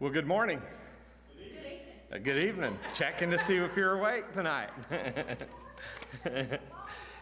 Well, good morning. Good evening. Good evening. Checking to see if you're awake tonight.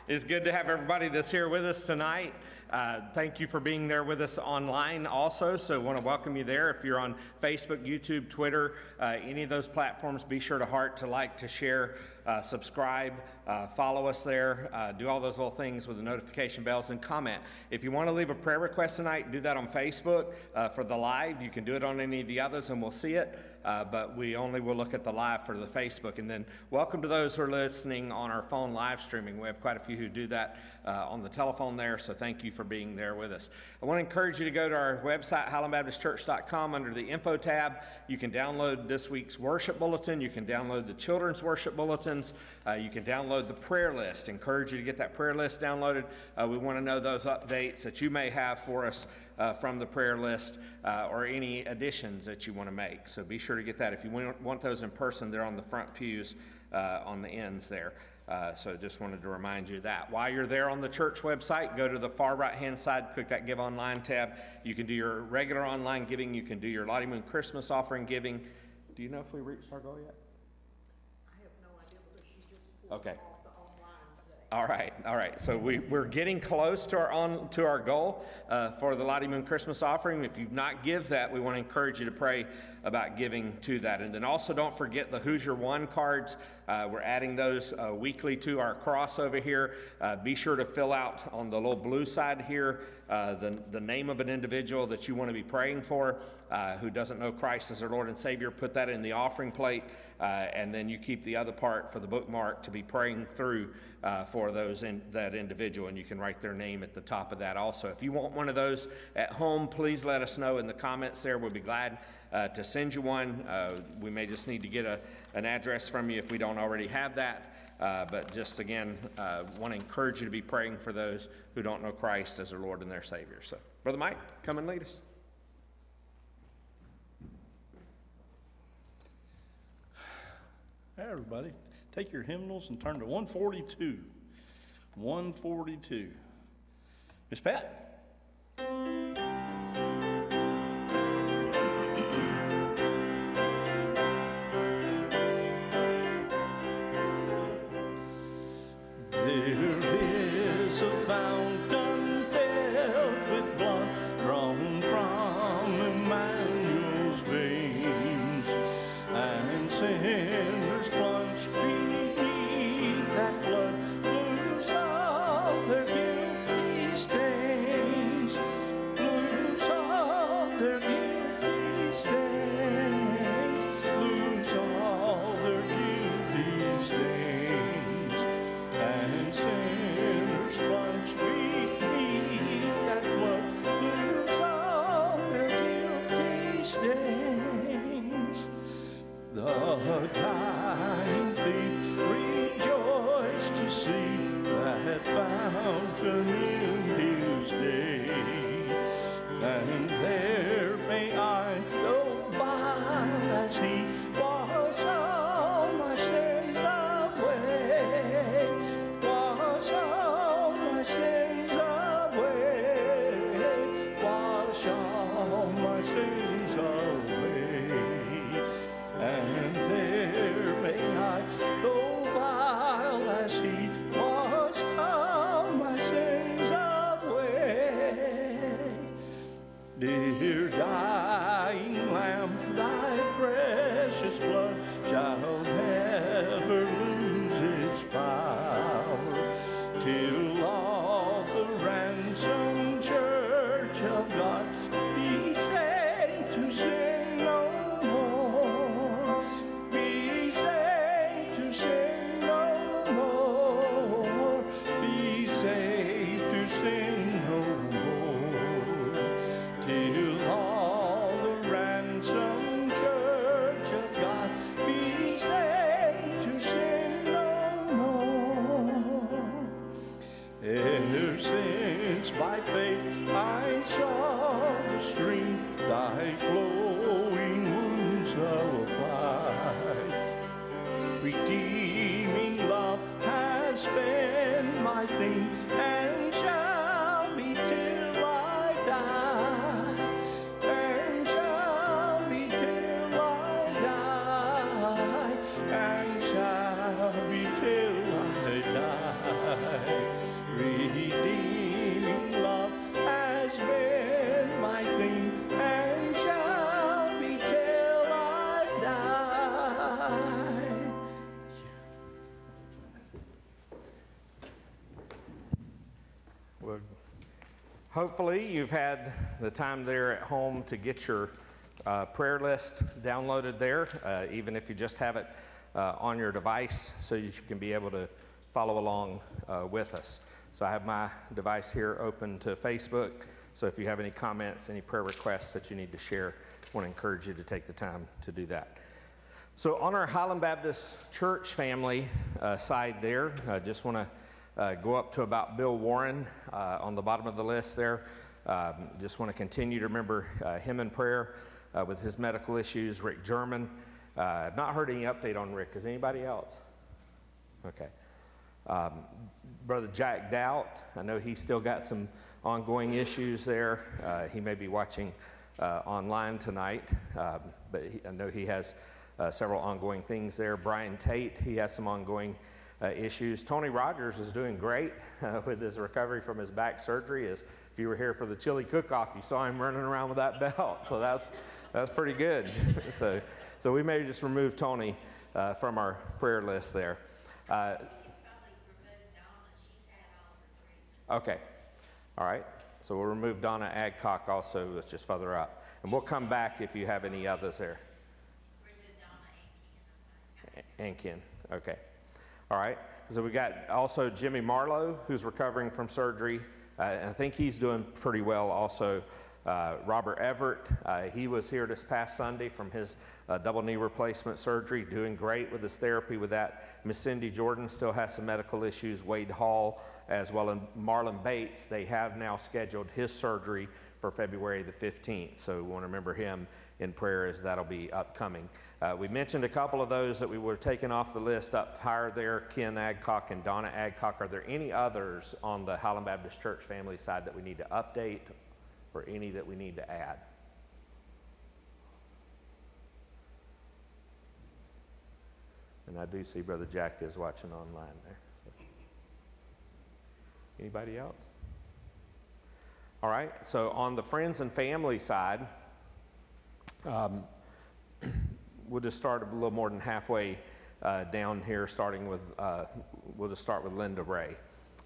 it's good to have everybody that's here with us tonight. Uh, thank you for being there with us online also. So, want to welcome you there. If you're on Facebook, YouTube, Twitter, uh, any of those platforms, be sure to heart, to like, to share, uh, subscribe, uh, follow us there, uh, do all those little things with the notification bells, and comment. If you want to leave a prayer request tonight, do that on Facebook uh, for the live. You can do it on any of the others, and we'll see it. Uh, but we only will look at the live for the Facebook. And then welcome to those who are listening on our phone live streaming. We have quite a few who do that uh, on the telephone there, so thank you for being there with us. I want to encourage you to go to our website, highlandbaptistchurch.com, under the info tab. You can download this week's worship bulletin, you can download the children's worship bulletins, uh, you can download the prayer list. Encourage you to get that prayer list downloaded. Uh, we want to know those updates that you may have for us. Uh, from the prayer list uh, or any additions that you want to make. So be sure to get that. If you want, those in person, they're on the front pews uh, on the ends there. Uh, so I just wanted to remind you that. While you're there on the church website, go to the far right hand side, click that Give Online tab. You can do your regular online giving, you can do your Lottie Moon Christmas offering giving. Do you know if we reached our goal yet? I have no idea because she just Okay. off the online today. All right, all right. So we, we're getting close to our on to our goal uh, for the Lottie Moon Christmas offering. If you've not give that, we want to encourage you to pray about giving to that. And then also don't forget the Who's Your One cards. Uh, we're adding those uh, weekly to our cross over here. Uh, be sure to fill out on the little blue side here uh, the, the name of an individual that you want to be praying for uh, who doesn't know Christ as their Lord and Savior. Put that in the offering plate, uh, and then you keep the other part for the bookmark to be praying through uh, for those in, that individual, and you can write their name at the top of that also. If you want one of those at home, please let us know in the comments there. We'll be glad uh, to send you one. Uh, we may just need to get a, an address from you if we don't already have that. Uh, but just again, uh, want to encourage you to be praying for those who don't know Christ as their Lord and their Savior. So, Brother Mike, come and lead us. Hey, everybody, take your hymnals and turn to 142. 142. Miss Pat? Precious blood shall hopefully, you've had the time there at home to get your uh, prayer list downloaded there, uh, even if you just have it uh, on your device, so you can be able to follow along uh, with us. So I have my device here open to Facebook. So if you have any comments, any prayer requests that you need to share, I want to encourage you to take the time to do that. So, on our Highland Baptist Church family uh, side there, I just want to uh, go up to about Bill Warren uh, on the bottom of the list there. Um, just want to continue to remember uh, him in prayer uh, with his medical issues. Rick German. Uh, I've not heard any update on Rick. Is anybody else? Okay. Um, Brother Jack Doubt, I know he's still got some ongoing issues there. Uh, he may be watching uh, online tonight, um, but he, I know he has uh, several ongoing things there. Brian Tate, he has some ongoing uh, issues. Tony Rogers is doing great uh, with his recovery from his back surgery. As if you were here for the chili cook-off, you saw him running around with that belt, so that's that's pretty good. so, so we may just remove Tony uh, from our prayer list there. Okay. All right. So we'll remove Donna Adcock also, that's just further up. And we'll come back if you have any others there. And Ken. Okay. All right. So we got also Jimmy Marlowe, who's recovering from surgery. Uh, I think he's doing pretty well also. Uh, Robert Everett, uh, he was here this past Sunday from his uh, double knee replacement surgery, doing great with his therapy with that. Miss Cindy Jordan still has some medical issues. Wade Hall, as well as Marlon Bates, they have now scheduled his surgery for February the 15th. So we want to remember him in prayer as that'll be upcoming. Uh, we mentioned a couple of those that we were taking off the list up higher there Ken Adcock and Donna Adcock. Are there any others on the Highland Baptist Church family side that we need to update or any that we need to add? And I do see Brother Jack is watching online there. So. Anybody else? All right, so on the friends and family side, um, we'll just start a little more than halfway uh, down here, starting with, uh, we'll just start with Linda Ray.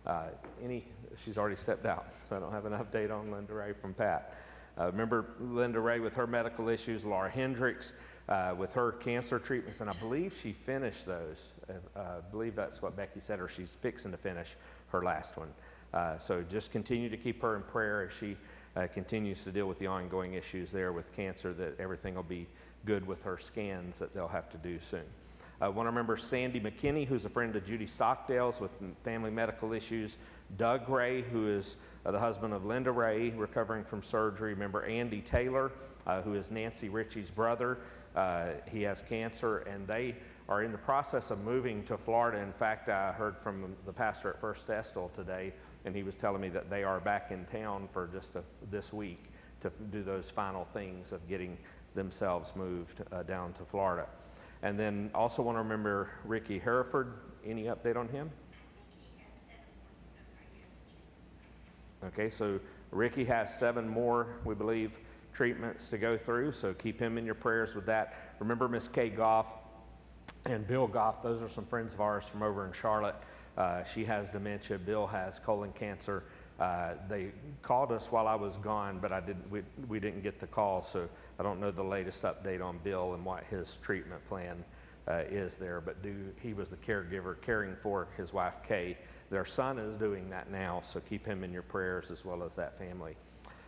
Uh, any, she's already stepped out, so I don't have an update on Linda Ray from Pat. Uh, remember Linda Ray with her medical issues, Laura Hendricks uh, with her cancer treatments, and I believe she finished those. Uh, I believe that's what Becky said, or she's fixing to finish her last one. so just continue to keep her in prayer as she continues to deal with the ongoing issues there with cancer, that everything will be good with her scans that they'll have to do soon. I want to remember Sandy McKinney, who's a friend of Judy Stockdale's with family medical issues. Doug Ray, who is uh, the husband of Linda Ray, recovering from surgery. Remember Andy Taylor, uh, who is Nancy Ritchie's brother. Uh, he has cancer, and they are in the process of moving to Florida. In fact, I heard from the pastor at First Estill today, and he was telling me that they are back in town for just a, this week to do those final things of getting themselves moved uh, down to Florida. And then also want to remember Ricky Hereford. Any update on him? Okay, so Ricky has seven more, we believe, treatments to go through, so keep him in your prayers with that. Remember Miss Kay Goff and Bill Goff, those are some friends of ours from over in Charlotte. Uh, she has dementia, Bill has colon cancer. Uh, they called us while I was gone, but I didn't, we, we didn't get the call, so I don't know the latest update on Bill and what his treatment plan uh, is there. But do, he was the caregiver caring for his wife, Kay. Their son is doing that now, so keep him in your prayers as well as that family.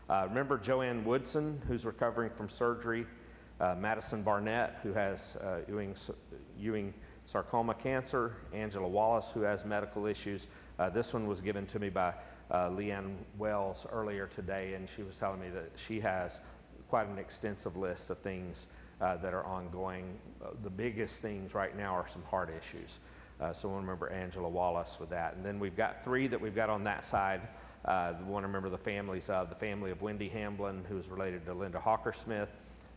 Uh, remember Joanne Woodson, who's recovering from surgery, uh, Madison Barnett, who has uh, Ewing, Ewing sarcoma cancer, Angela Wallace, who has medical issues. Uh, this one was given to me by uh, Leanne Wells earlier today, and she was telling me that she has quite an extensive list of things uh, that are ongoing. Uh, the biggest things right now are some heart issues. Uh, so we'll remember Angela Wallace with that. And then we've got three that we've got on that side. Uh, we want to remember the families of the family of Wendy Hamblin, who is related to Linda Hawker Smith,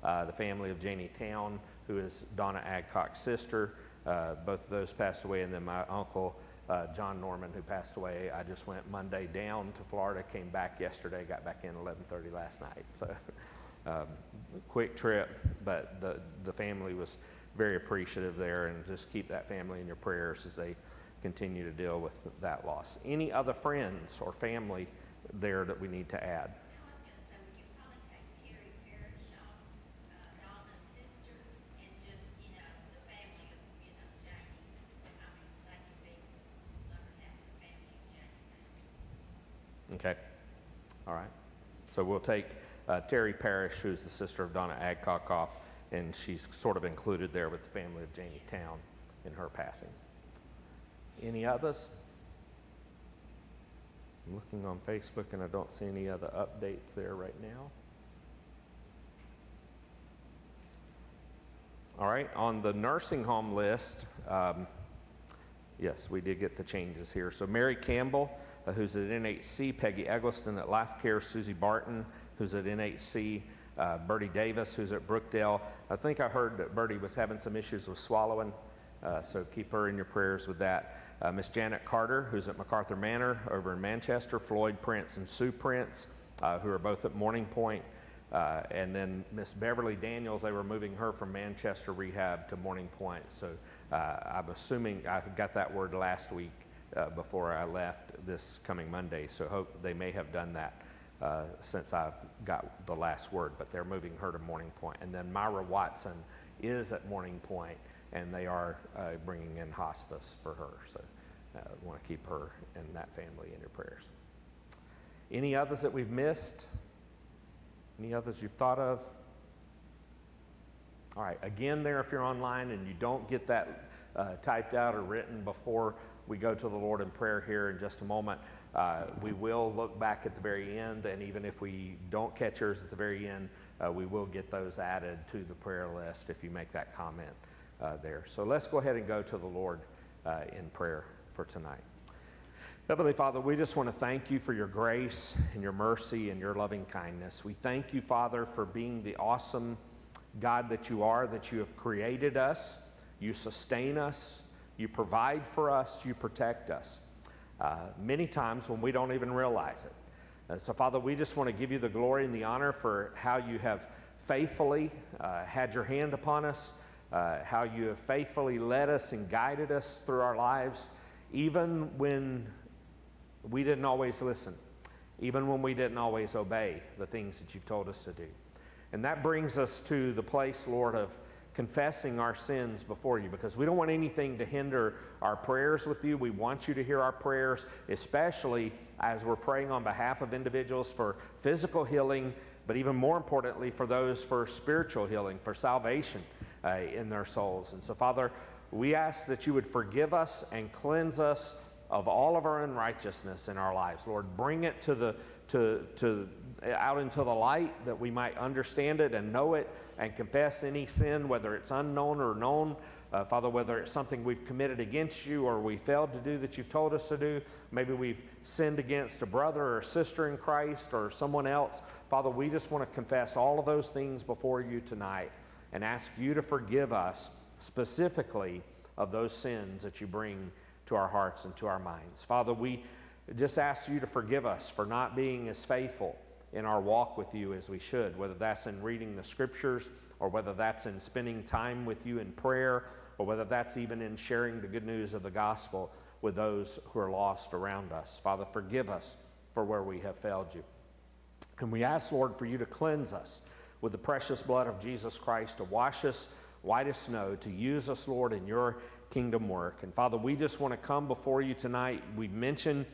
uh, the family of Janie Town, who is Donna Adcock's sister. Uh, both of those passed away, and then my uncle uh, John Norman, who passed away. I just went Monday down to Florida, came back yesterday, got back in 11:30 last night. So, um, quick trip, but the the family was very appreciative there, and just keep that family in your prayers as they continue to deal with that loss. Any other friends or family there that we need to add? Okay, all right. So we'll take uh, Terry Parrish, who's the sister of Donna Adcock, and she's sort of included there with the family of Jamie Town in her passing. Any others? I'm looking on Facebook and I don't see any other updates there right now. All right, on the nursing home list, um, Yes, we did get the changes here. So Mary Campbell, uh, who's at NHC, Peggy Eggleston at Life Care, Susie Barton, who's at NHC, uh, Bertie Davis, who's at Brookdale. I think I heard that Bertie was having some issues with swallowing, uh, so keep her in your prayers with that. Uh, Miss Janet Carter, who's at MacArthur Manor over in Manchester, Floyd Prince and Sue Prince, uh, who are both at Morning Pointe. Uh, and then Miss Beverly Daniels, they were moving her from Manchester Rehab to Morning Pointe. So uh, I'm assuming I got that word last week before I left this coming Monday. So hope they may have done that uh, since I got the last word. But they're moving her to Morning Pointe. And then Myra Watson is at Morning Pointe, and they are uh, bringing in hospice for her. So I want to keep her and that family in your prayers. Any others that we've missed? Any others you've thought of? All right, again, there, if you're online and you don't get that uh, typed out or written before we go to the Lord in prayer here in just a moment, uh, we will look back at the very end, and even if we don't catch yours at the very end, uh, we will get those added to the prayer list if you make that comment uh, there. So let's go ahead and go to the Lord uh, in prayer for tonight. Heavenly Father, we just want to thank you for your grace and your mercy and your loving kindness. We thank you, Father, for being the awesome God that you are, that you have created us, you sustain us, you provide for us, you protect us. Uh, many times when we don't even realize it. Uh, so, Father, we just want to give you the glory and the honor for how you have faithfully uh, had your hand upon us, uh, how you have faithfully led us and guided us through our lives, even when we didn't always listen, even when we didn't always obey the things that you've told us to do. And that brings us to the place, Lord, of confessing our sins before you because we don't want anything to hinder our prayers with you. We want you to hear our prayers, especially as we're praying on behalf of individuals for physical healing, but even more importantly, for those for spiritual healing, for salvation uh, in their souls. And so, Father, we ask that you would forgive us and cleanse us of all of our unrighteousness in our lives. Lord, bring it to the to, to out into the light that we might understand it and know it and confess any sin, whether it's unknown or known. Uh, Father, whether it's something we've committed against you or we failed to do that you've told us to do, maybe we've sinned against a brother or a sister in Christ or someone else. Father, we just want to confess all of those things before you tonight and ask you to forgive us specifically of those sins that you bring to our hearts and to our minds. Father, we just ask you to forgive us for not being as faithful in our walk with you as we should, whether that's in reading the scriptures or whether that's in spending time with you in prayer or whether that's even in sharing the good news of the gospel with those who are lost around us. Father, forgive us for where we have failed you. And we ask, Lord, for you to cleanse us with the precious blood of Jesus Christ, to wash us white as snow, to use us, Lord, in your kingdom work. And Father, we just want to come before you tonight. We've mentioned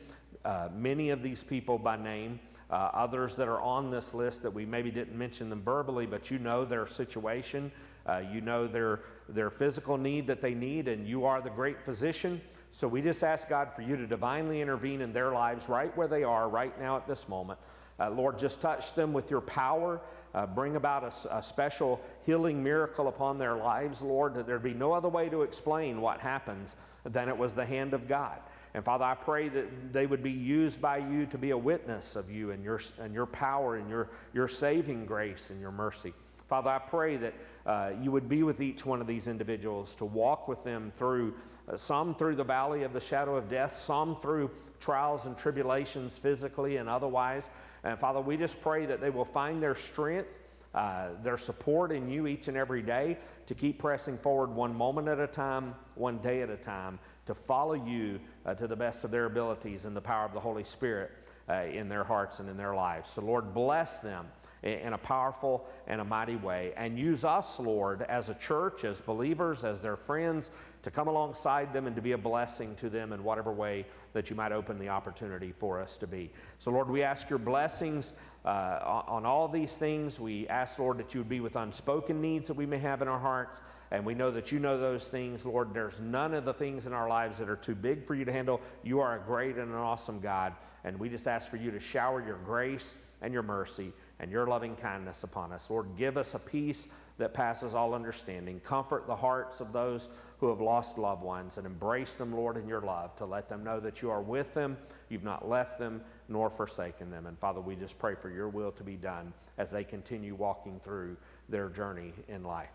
uh, many of these people by name. Uh, others that are on this list that we maybe didn't mention them verbally, but you know their situation. Uh, you know their, their physical need that they need, and you are the great physician. So we just ask God for you to divinely intervene in their lives right where they are right now at this moment. Uh, Lord, just touch them with your power. Uh, bring about a, a, special healing miracle upon their lives, Lord, that there'd be no other way to explain what happens than it was the hand of God. And Father, I pray that they would be used by you to be a witness of you and your, and your power and your, your saving grace and your mercy. Father, I pray that uh, you would be with each one of these individuals to walk with them through, uh, some through the valley of the shadow of death, some through trials and tribulations physically and otherwise. And Father, we just pray that they will find their strength, uh, their support in you each and every day to keep pressing forward one moment at a time, one day at a time, to follow you uh, to the best of their abilities in the power of the Holy Spirit. uh, in their hearts and in their lives. So, Lord, bless them in a powerful and a mighty way. And use us, Lord, as a church, as believers, as their friends, to come alongside them and to be a blessing to them in whatever way that you might open the opportunity for us to be. So, Lord, we ask your blessings uh, on all these things. We ask, Lord, that you would be with unspoken needs that we may have in our hearts. And we know that you know those things, Lord. There's none of the things in our lives that are too big for you to handle. You are a great and an awesome God. And we just ask for you to shower your grace and your mercy and your loving kindness upon us. Lord, give us a peace that passes all understanding. Comfort the hearts of those who have lost loved ones and embrace them, Lord, in your love to let them know that you are with them, you've not left them nor forsaken them. And Father, we just pray for your will to be done as they continue walking through their journey in life.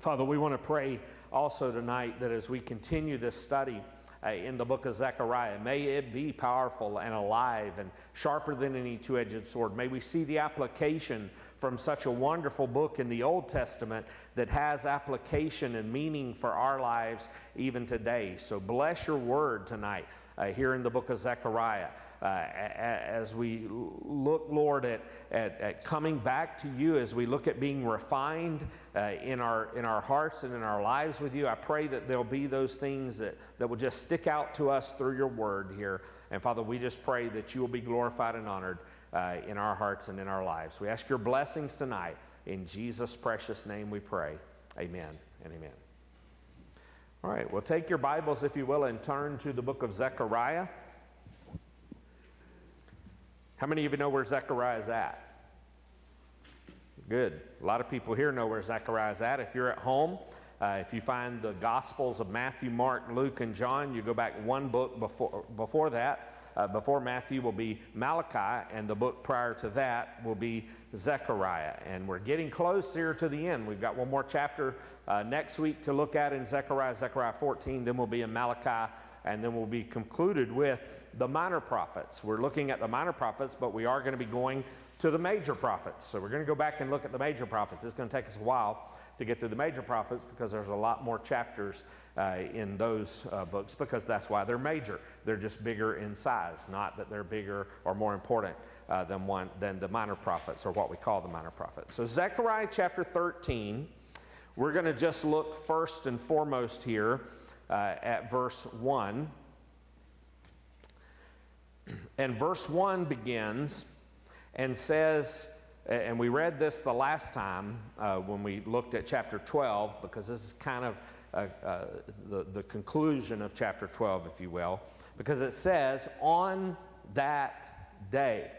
Father, we want to pray also tonight that as we continue this study uh, in the book of Zechariah, may it be powerful and alive and sharper than any two edged sword. May we see the application from such a wonderful book in the Old Testament that has application and meaning for our lives even today. So bless your word tonight here in the book of Zechariah. Uh, as we look, Lord, at, at, at, coming back to you, as we look at being refined uh, in, our, in our hearts and in our lives with you, I pray that there'll be those things that, that will just stick out to us through your word here. And Father, we just pray that you will be glorified and honored uh, in our hearts and in our lives. We ask your blessings tonight. In Jesus' precious name we pray. Amen and amen. All right, well, take your Bibles, if you will, and turn to the book of Zechariah. How many of you know where Zechariah is at? Good. A lot of people here know where Zechariah is at. If you're at home, uh, if you find the Gospels of Matthew, Mark, Luke, and John, you go back one book before, before that. Uh, before Matthew will be Malachi, and the book prior to that will be Zechariah. And we're getting close here to the end. We've got one more chapter uh, next week to look at in Zechariah, Zechariah 14, then we'll be in Malachi, and then we'll be concluded with the minor prophets. We're looking at the minor prophets, but we are going to be going to the major prophets. So we're going to go back and look at the major prophets. It's going to take us a while to get through the major prophets because there's a lot more chapters uh, in those uh, books because that's why they're major. They're just bigger in size, not that they're bigger or more important uh, than, one, than the minor prophets or what we call the minor prophets. So, Zechariah chapter 13, we're going to just look first and foremost here uh, at verse 1. And verse 1 begins and says, and we read this the last time uh, when we looked at chapter 12, because this is kind of uh, uh, the, the conclusion of chapter 12, if you will, because it says, on that day.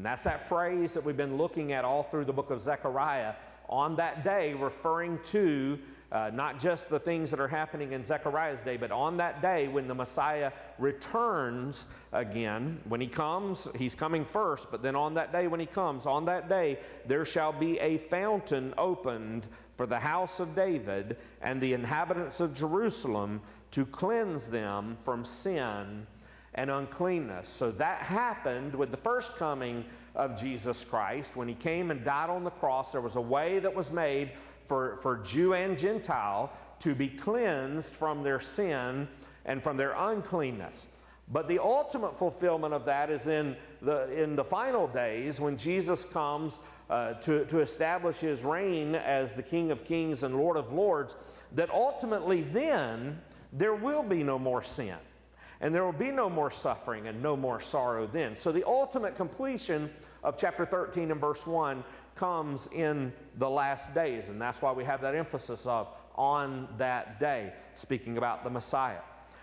And that's that phrase that we've been looking at all through the book of Zechariah, on that day, referring to uh, not just the things that are happening in Zechariah's day, but on that day when the Messiah returns again, when he comes, he's coming first, but then on that day when he comes, on that day, there shall be a fountain opened for the house of David and the inhabitants of Jerusalem to cleanse them from sin and uncleanness. So that happened with the first coming of Jesus Christ. When he came and died on the cross, there was a way that was made for, for Jew and Gentile to be cleansed from their sin and from their uncleanness. But the ultimate fulfillment of that is in the, in the final days when Jesus comes uh, to, to establish his reign as the King of Kings and Lord of Lords, that ultimately then there will be no more sin. And there will be no more suffering and no more sorrow then. So the ultimate completion of chapter 13 and verse 1 comes in the last days. And that's why we have that emphasis of on that day, speaking about the Messiah.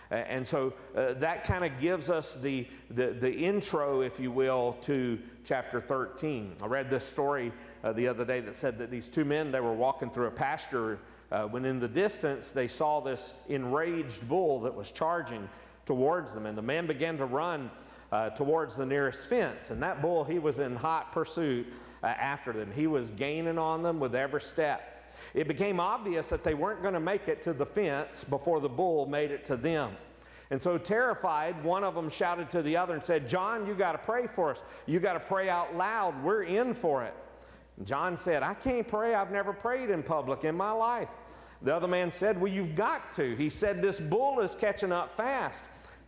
And so uh, that kind of gives us the, the, the, intro, if you will, to chapter 13. I read this story uh, the other day that said that these two men, they were walking through a pasture uh, when in the distance they saw this enraged bull that was charging towards them. And the man began to run uh, towards the nearest fence. And that bull, he was in hot pursuit uh, after them. He was gaining on them with every step. It became obvious that they weren't going to make it to the fence before the bull made it to them. And so, terrified, one of them shouted to the other and said, John, you got to pray for us. You got to pray out loud. We're in for it. And John said, I can't pray. I've never prayed in public in my life. The other man said, Well, you've got to. He said, This bull is catching up fast.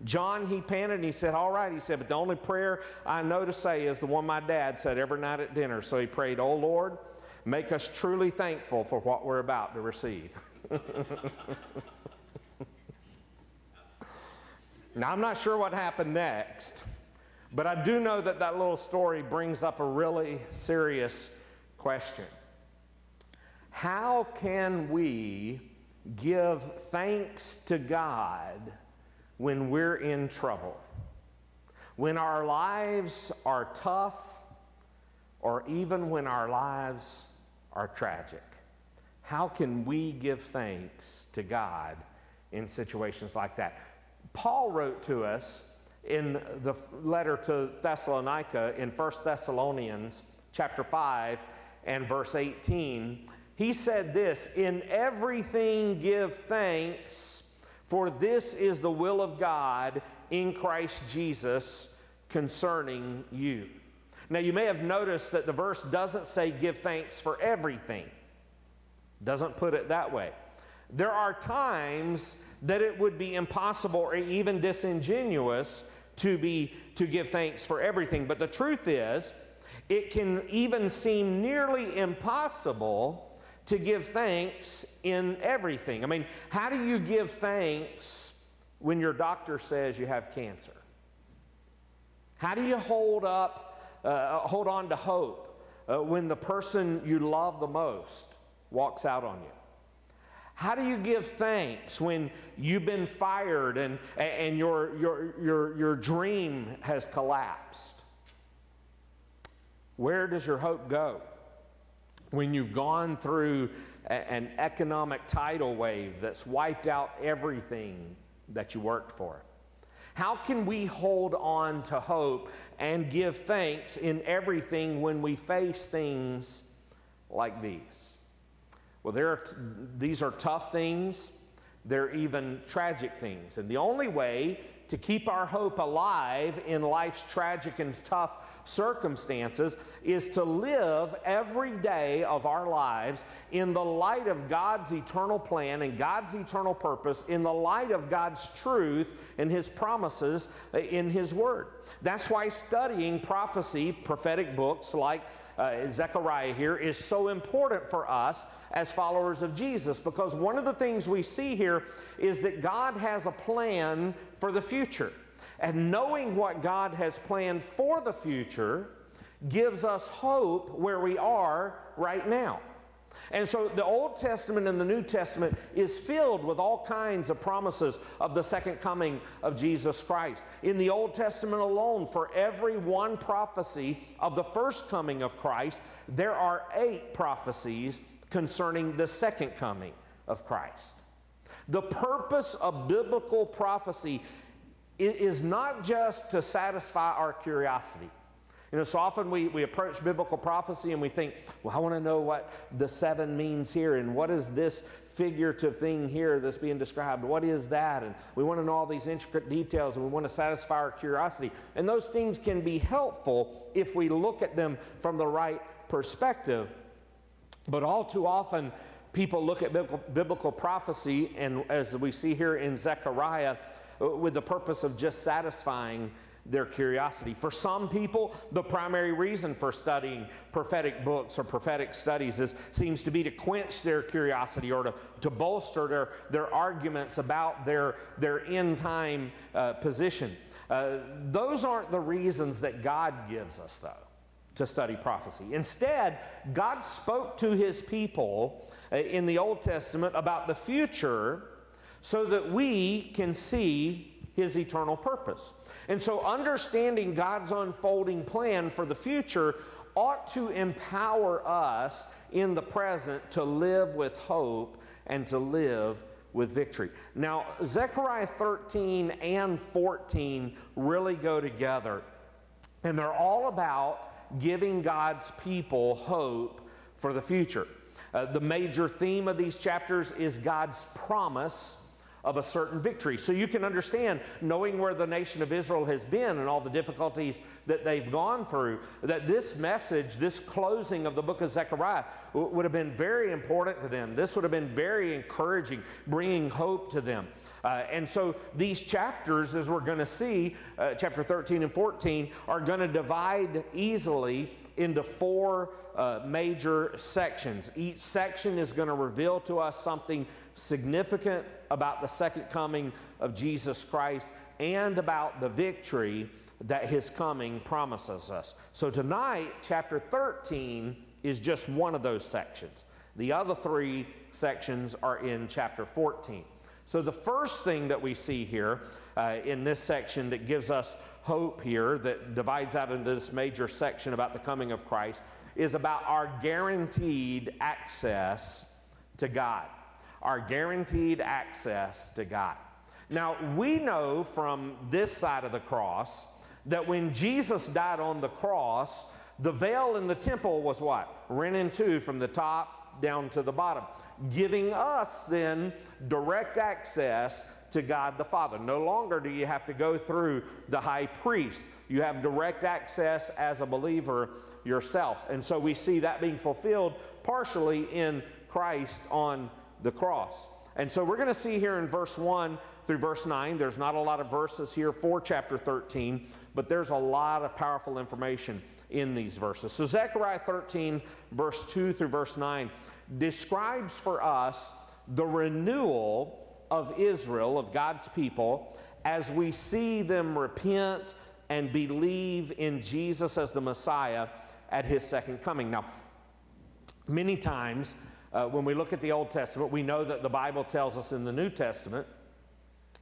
John, he panted and he said, All right. He said, But the only prayer I know to say is the one my dad said every night at dinner. So he prayed, Oh Lord, make us truly thankful for what we're about to receive. now, I'm not sure what happened next, but I do know that that little story brings up a really serious question. How can we give thanks to God when we're in trouble? When our lives are tough, or even when our lives are tragic? How can we give thanks to God in situations like that? Paul wrote to us in the letter to Thessalonica in 1 Thessalonians chapter 5 and verse 18. He said this, "In everything give thanks, for this is the will of God in Christ Jesus concerning you." Now you may have noticed that the verse doesn't say give thanks for everything. Doesn't put it that way. There are times that it would be impossible or even disingenuous to be to give thanks for everything but the truth is it can even seem nearly impossible to give thanks in everything i mean how do you give thanks when your doctor says you have cancer how do you hold up uh, hold on to hope uh, when the person you love the most walks out on you how do you give thanks when you've been fired and, and your, your, your, your dream has collapsed? Where does your hope go? When you've gone through a, an economic tidal wave that's wiped out everything that you worked for? How can we hold on to hope and give thanks in everything when we face things like these? Well, there are, these are tough things. They're even tragic things. And the only way to keep our hope alive in life's tragic and tough circumstances is to live every day of our lives in the light of God's eternal plan and God's eternal purpose, in the light of God's truth and His promises uh, in His Word. That's why studying prophecy, prophetic books like uh, Zechariah here is so important for us as followers of Jesus because one of the things we see here is that God has a plan for the future. And knowing what God has planned for the future gives us hope where we are right now. And so the Old Testament and the New Testament is filled with all kinds of promises of the second coming of Jesus Christ. In the Old Testament alone, for every one prophecy of the first coming of Christ, there are eight prophecies concerning the second coming of Christ. The purpose of biblical prophecy is not just to satisfy our curiosity. You know, so often we, we approach biblical prophecy and we think, well, I want to know what the seven means here and what is this figurative thing here that's being described? What is that? And we want to know all these intricate details and we want to satisfy our curiosity. And those things can be helpful if we look at them from the right perspective. But all too often, people look at biblical, biblical prophecy, and as we see here in Zechariah, uh, with the purpose of just satisfying their curiosity. For some people, the primary reason for studying prophetic books or prophetic studies is, seems to be to quench their curiosity or to, to bolster their, their arguments about their, their end time uh, position. Uh, those aren't the reasons that God gives us, though, to study prophecy. Instead, God spoke to his people uh, in the Old Testament about the future so that we can see his eternal purpose. And so, understanding God's unfolding plan for the future ought to empower us in the present to live with hope and to live with victory. Now, Zechariah 13 and 14 really go together, and they're all about giving God's people hope for the future. Uh, the major theme of these chapters is God's promise of a certain victory. So you can understand, knowing where the nation of Israel has been and all the difficulties that they've gone through, that this message, this closing of the book of Zechariah, w- would have been very important to them. This would have been very encouraging, bringing hope to them. Uh, and so these chapters, as we're going to see, uh, chapter 13 and 14, are going to divide easily into four uh, major sections. Each section is going to reveal to us something significant about the second coming of Jesus Christ and about the victory that his coming promises us. So tonight, chapter 13 is just one of those sections. The other three sections are in chapter 14. So, the first thing that we see here uh, in this section that gives us hope here, that divides out into this major section about the coming of Christ, is about our guaranteed access to God. Our guaranteed access to God. Now, we know from this side of the cross that when Jesus died on the cross, the veil in the temple was what? Rent in two from the top down to the bottom, giving us then direct access to God the Father. No longer do you have to go through the high priest. You have direct access as a believer yourself. And so we see that being fulfilled partially in Christ on the cross. And so we're going to see here in verse 1 through verse 9, there's not a lot of verses here for chapter 13, but there's a lot of powerful information in these verses. So Zechariah 13, verse 2 through verse 9, describes for us the renewal of Israel, of God's people, as we see them repent and believe in Jesus as the Messiah at his second coming. Now, many times uh, when we look at the Old Testament, we know that the Bible tells us in the New Testament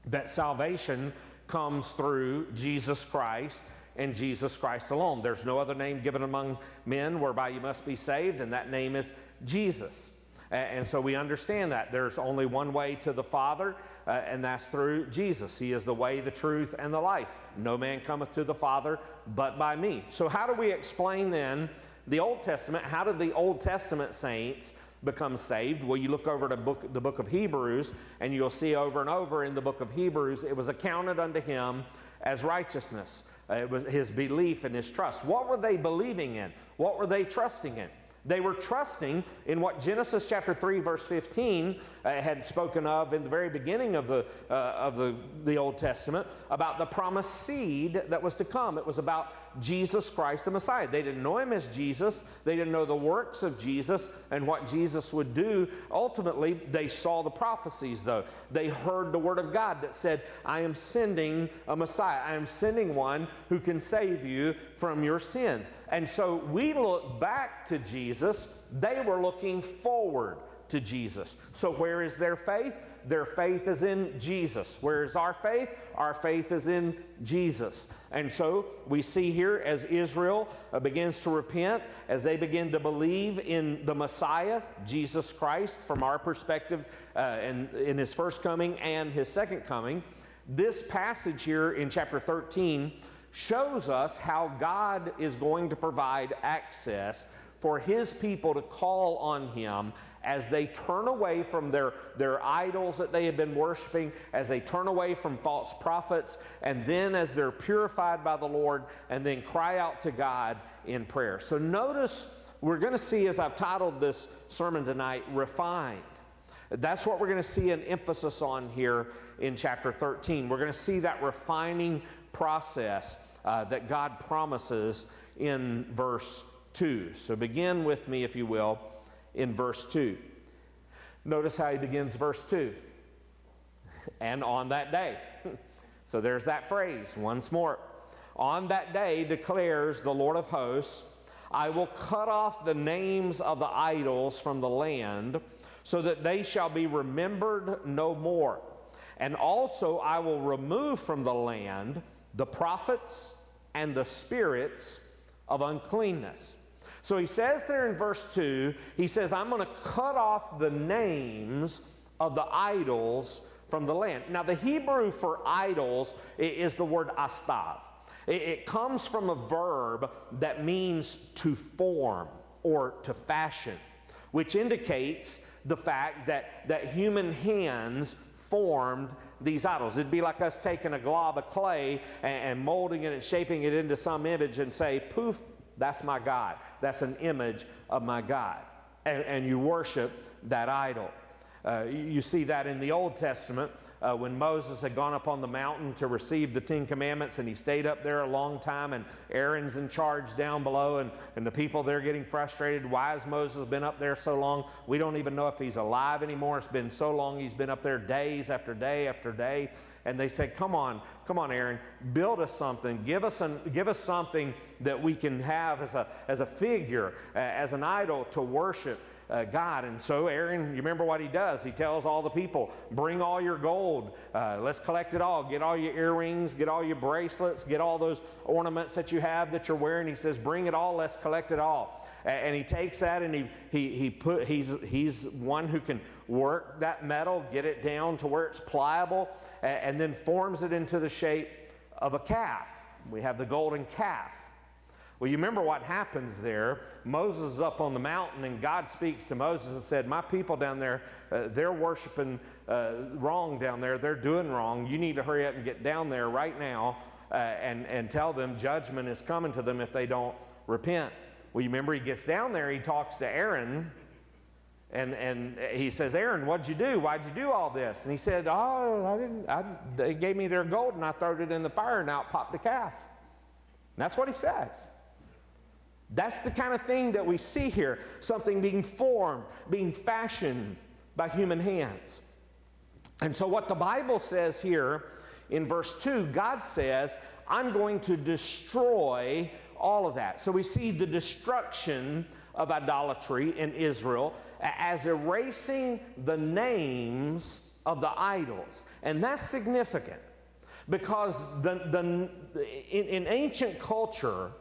that salvation comes through Jesus Christ and Jesus Christ alone. There's no other name given among men whereby you must be saved, and that name is Jesus. And so we understand that there's only one way to the Father, uh, and that's through Jesus. He is the way, the truth, and the life. No man cometh to the Father but by me. So, how do we explain then the Old Testament? How did the Old Testament saints become saved? Well, you look over to book, the book of Hebrews, and you'll see over and over in the book of Hebrews, it was accounted unto him as righteousness. Uh, it was his belief and his trust. What were they believing in? What were they trusting in? They were trusting in what Genesis chapter 3, verse 15 uh, had spoken of in the very beginning of, the, uh, of the, the Old Testament about the promised seed that was to come. It was about Jesus Christ the Messiah. They didn't know him as Jesus, they didn't know the works of Jesus and what Jesus would do. Ultimately, they saw the prophecies, though. They heard the word of God that said, I am sending a Messiah, I am sending one who can save you from your sins. And so we look back to Jesus, they were looking forward to Jesus. So, where is their faith? Their faith is in Jesus. Where is our faith? Our faith is in Jesus. And so we see here as Israel uh, begins to repent, as they begin to believe in the Messiah, Jesus Christ, from our perspective, uh, in, in his first coming and his second coming. This passage here in chapter 13 shows us how God is going to provide access for his people to call on him as they turn away from their, their idols that they have been worshiping, as they turn away from false prophets, and then as they're purified by the Lord, and then cry out to God in prayer. So notice we're going to see, as I've titled this sermon tonight, refined. That's what we're going to see an emphasis on here in chapter 13. We're going to see that refining process uh, that God promises in verse 2. So begin with me, if you will, in verse 2. Notice how he begins verse 2. And on that day. so there's that phrase once more. On that day declares the Lord of hosts, I will cut off the names of the idols from the land, so that they shall be remembered no more. And also I will remove from the land the prophets and the spirits of uncleanness. So he says there in verse 2, he says, I'm going to cut off the names of the idols from the land. Now, the Hebrew for idols is the word astav. It comes from a verb that means to form or to fashion, which indicates the fact that, that human hands formed these idols. It'd be like us taking a glob of clay and, and molding it and shaping it into some image and say, poof, that's my God. That's an image of my God. And, and you worship that idol. Uh, you see that in the Old Testament uh, when Moses had gone up on the mountain to receive the Ten Commandments, and he stayed up there a long time, and Aaron's in charge down below, and, and the people there getting frustrated. Why has Moses been up there so long? We don't even know if he's alive anymore. It's been so long, he's been up there days after day after day. And they said, Come on, come on, Aaron, build us something. Give us, an, give us something that we can have as a, as a figure, uh, as an idol to worship uh, God. And so Aaron, you remember what he does? He tells all the people, bring all your gold. Uh, let's collect it all. Get all your earrings, get all your bracelets, get all those ornaments that you have that you're wearing. He says, bring it all. Let's collect it all. And he takes that and he, he, he put, he's, he's one who can work that metal, get it down to where it's pliable, and then forms it into the shape of a calf. We have the golden calf. Well, you remember what happens there. Moses is up on the mountain, and God speaks to Moses and said, My people down there, uh, they're worshiping uh, wrong down there. They're doing wrong. You need to hurry up and get down there right now uh, and, and tell them judgment is coming to them if they don't repent. Well, you remember he gets down there, he talks to Aaron, and, and he says, Aaron, what'd you do? Why'd you do all this? And he said, Oh, I didn't, I, they gave me their gold, and I threw it in the fire, and out popped the calf. And that's what he says. That's the kind of thing that we see here something being formed, being fashioned by human hands. And so, what the Bible says here in verse 2, God says, I'm going to destroy all of that. So, we see the destruction of idolatry in Israel as erasing the names of the idols. And that's significant because the, the, in, in ancient culture,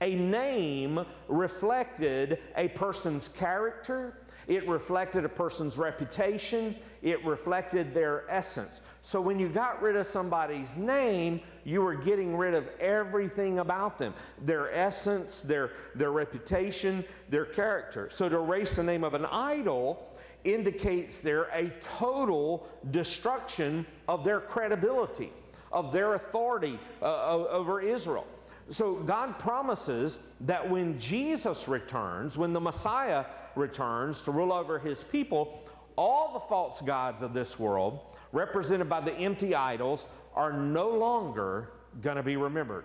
a name reflected a person's character, it reflected a person's reputation, it reflected their essence. So when you got rid of somebody's name, you were getting rid of everything about them their essence, their, their reputation, their character. So to erase the name of an idol indicates there a total destruction of their credibility, of their authority uh, over Israel. So God promises that when Jesus returns, when the Messiah returns to rule over his people, all the false gods of this world, represented by the empty idols, are no longer going to be remembered.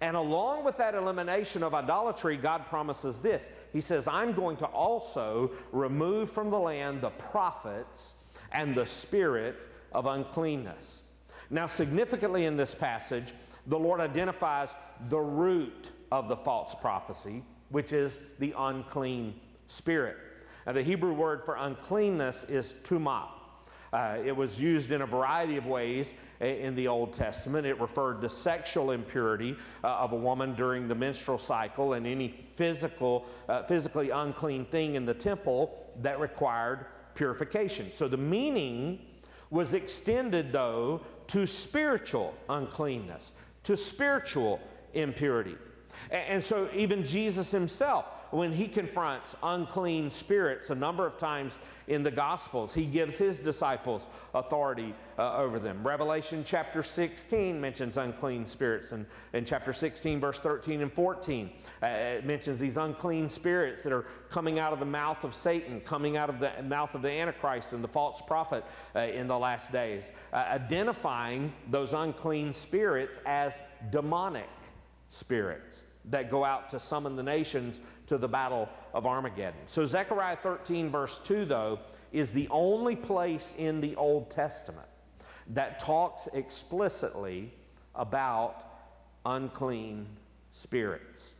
And along with that elimination of idolatry, God promises this. He says, I'm going to also remove from the land the prophets and the spirit of uncleanness. Now, significantly in this passage, the Lord identifies the root of the false prophecy, which is the unclean spirit. Now, the Hebrew word for uncleanness is tumah. Uh, it was used in a variety of ways in the Old Testament. It referred to sexual impurity uh, of a woman during the menstrual cycle and any physical, uh, physically unclean thing in the temple that required purification. So the meaning was extended, though, to spiritual uncleanness, to spiritual impurity. And so, even Jesus himself, when he confronts unclean spirits a number of times in the Gospels, he gives his disciples authority uh, over them. Revelation chapter 16 mentions unclean spirits, and in chapter 16, verse 13 and 14, uh, it mentions these unclean spirits that are coming out of the mouth of Satan, coming out of the mouth of the Antichrist and the false prophet uh, in the last days, uh, identifying those unclean spirits as demonic spirits that go out to summon the nations to the battle of Armageddon. So, Zechariah 13, verse 2, though, is the only place in the Old Testament that talks explicitly about unclean spirits.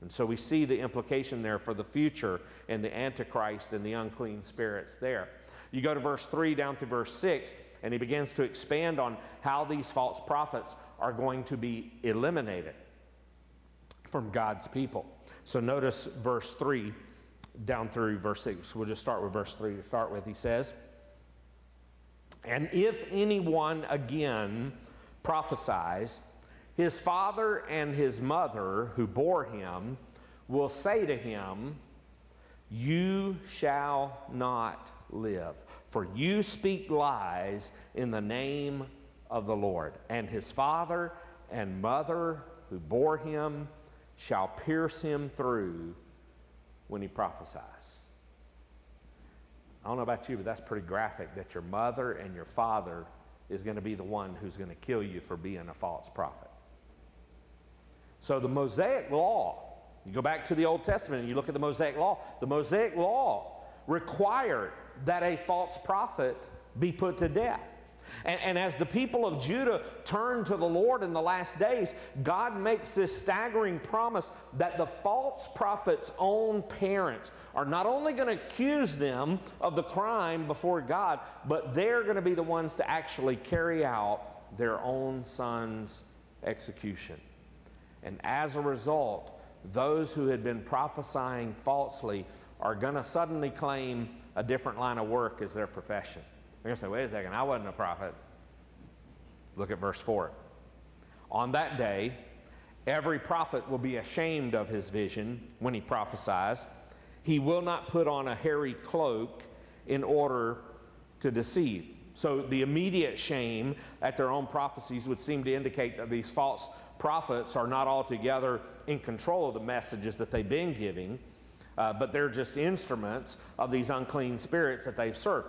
And so we see the implication there for the future and the Antichrist and the unclean spirits there. You go to verse 3 down to verse 6, and he begins to expand on how these false prophets are going to be eliminated from God's people. So notice verse 3 down through verse 6. We'll just start with verse 3 to start with. He says, And if anyone again prophesies, his father and his mother who bore him will say to him, You shall not live, for you speak lies in the name of the Lord. And his father and mother who bore him shall pierce him through when he prophesies. I don't know about you, but that's pretty graphic that your mother and your father is going to be the one who's going to kill you for being a false prophet. So the Mosaic law, you go back to the Old Testament and you look at the Mosaic law, the Mosaic law required that a false prophet be put to death. And, and, as the people of Judah turn to the Lord in the last days, God makes this staggering promise that the false prophet's own parents are not only going to accuse them of the crime before God, but they're going to be the ones to actually carry out their own son's execution. And as a result, those who had been prophesying falsely are going to suddenly claim a different line of work as their profession. They're going to say, wait a second, I wasn't a prophet. Look at verse 4. On that day, every prophet will be ashamed of his vision when he prophesies. He will not put on a hairy cloak in order to deceive. So the immediate shame at their own prophecies would seem to indicate that these false prophets are not altogether in control of the messages that they've been giving, uh, but they're just instruments of these unclean spirits that they've served.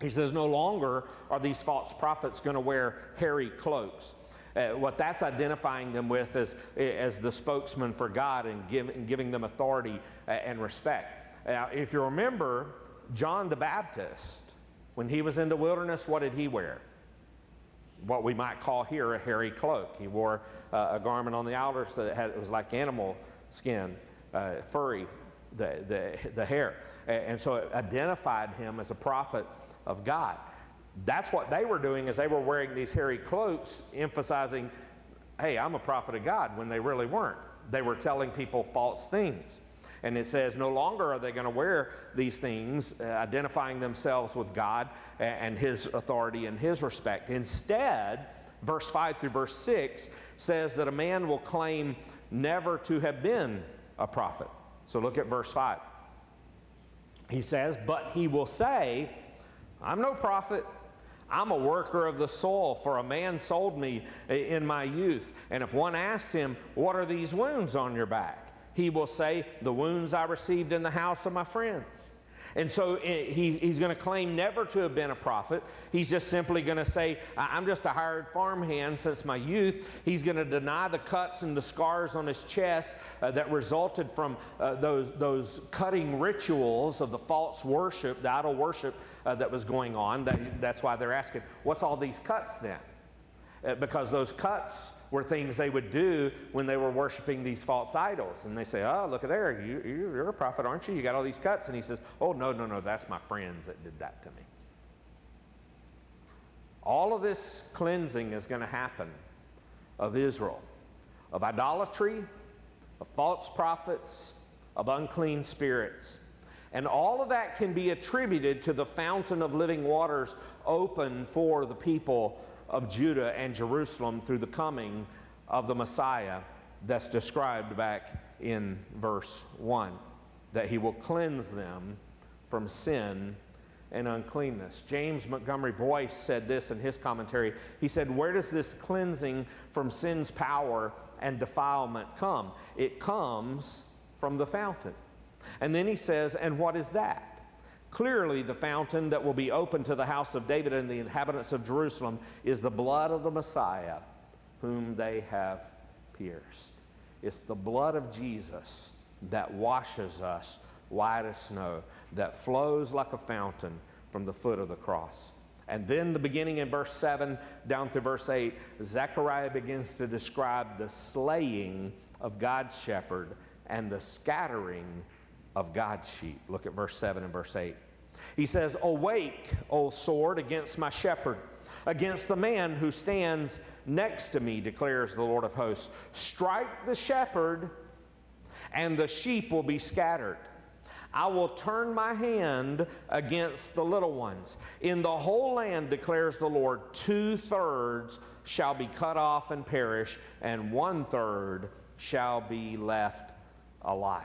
He says, no longer are these false prophets going to wear hairy cloaks. Uh, what that's identifying them with is as the spokesman for God and, give, and giving them authority uh, and respect. Now, if you remember, John the Baptist, when he was in the wilderness, what did he wear? What we might call here a hairy cloak. He wore uh, a garment on the outers that had, it was like animal skin, uh, furry, the, the, the hair. And so it identified him as a prophet of God. That's what they were doing is they were wearing these hairy cloaks, emphasizing, hey, I'm a prophet of God, when they really weren't. They were telling people false things. And it says, no longer are they going to wear these things, uh, identifying themselves with God and His authority and His respect. Instead, verse 5 through verse 6 says that a man will claim never to have been a prophet. So look at verse 5. He says, But he will say, I'm no prophet. I'm a worker of the soil, for a man sold me in my youth. And if one asks him, What are these wounds on your back? He will say, The wounds I received in the house of my friends. And so eh, he's going to claim never to have been a prophet. He's just simply going to say, I'm just a hired farmhand since my youth. He's going to deny the cuts and the scars on his chest uh, that resulted from uh, those, those cutting rituals of the false worship, the idol worship uh, that was going on. That, that's why they're asking, What's all these cuts then? Because those cuts were things they would do when they were worshiping these false idols. And they say, Oh, look at there, you, you're a prophet, aren't you? You got all these cuts. And he says, Oh, no, no, no, that's my friends that did that to me. All of this cleansing is going to happen of Israel, of idolatry, of false prophets, of unclean spirits. And all of that can be attributed to the fountain of living waters open for the people of Judah and Jerusalem through the coming of the Messiah that's described back in verse 1 that he will cleanse them from sin and uncleanness. James Montgomery Boice said this in his commentary. He said, Where does this cleansing from sin's power and defilement come? It comes from the fountain. And then he says, And what is that? Clearly, the fountain that will be open to the house of David and the inhabitants of Jerusalem is the blood of the Messiah, whom they have pierced. It's the blood of Jesus that washes us white as snow, that flows like a fountain from the foot of the cross. And then the beginning in verse 7 down to verse 8, Zechariah begins to describe the slaying of God's shepherd and the scattering of God's sheep. Look at verse 7 and verse 8. He says, Awake, O sword, against my shepherd, against the man who stands next to me, declares the Lord of hosts. Strike the shepherd, and the sheep will be scattered. I will turn my hand against the little ones. In the whole land, declares the Lord, two thirds shall be cut off and perish, and one third shall be left alive.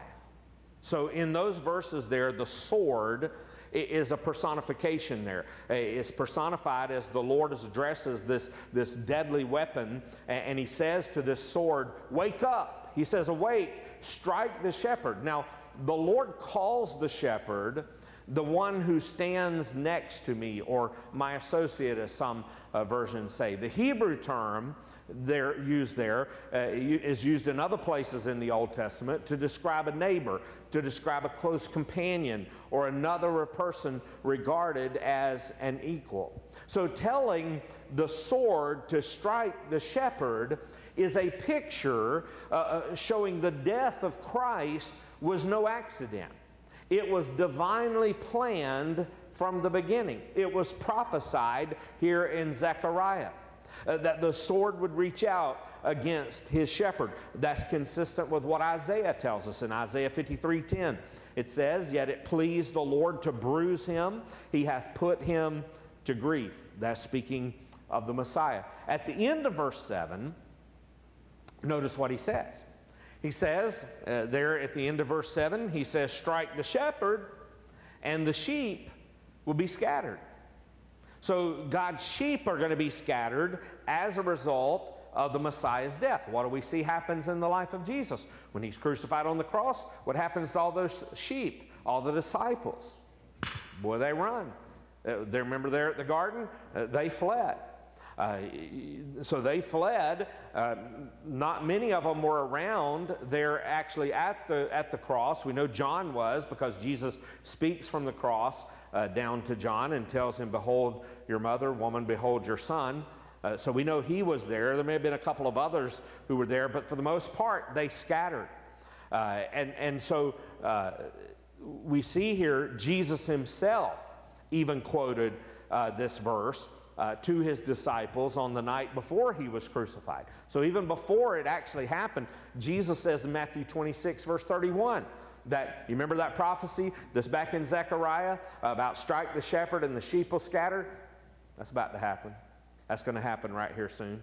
So, in those verses there, the sword is a personification there. It's personified as the Lord addresses this, this deadly weapon, and he says to this sword, Wake up. He says, Awake, strike the shepherd. Now, the Lord calls the shepherd the one who stands next to me, or my associate, as some uh, versions say. The Hebrew term there used there uh, is used in other places in the Old Testament to describe a neighbor, to describe a close companion, or another person regarded as an equal. So, telling the sword to strike the shepherd is a picture uh, uh, showing the death of Christ was no accident. It was divinely planned from the beginning. It was prophesied here in Zechariah uh, that the sword would reach out against his shepherd. That's consistent with what Isaiah tells us in Isaiah 53:10. It says, "Yet it pleased the Lord to bruise him; he hath put him to grief." That's speaking of the Messiah. At the end of verse 7, notice what he says. He says, uh, there at the end of verse 7, he says, Strike the shepherd, and the sheep will be scattered. So God's sheep are going to be scattered as a result of the Messiah's death. What do we see happens in the life of Jesus? When he's crucified on the cross, what happens to all those sheep, all the disciples? Boy, they run. Uh, they remember there at the garden? Uh, they fled. Uh, so they fled. Uh, not many of them were around there actually at the, at the cross. We know John was because Jesus speaks from the cross uh, down to John and tells him, Behold your mother, woman, behold your son. Uh, so we know he was there. There may have been a couple of others who were there, but for the most part, they scattered. Uh, and, and so uh, we see here Jesus himself even quoted this verse uh, to his disciples on the night before he was crucified. So even before it actually happened, Jesus says in Matthew 26, verse 31, that you remember that prophecy that's back in Zechariah about strike the shepherd and the sheep will scatter? That's about to happen. That's going to happen right here soon.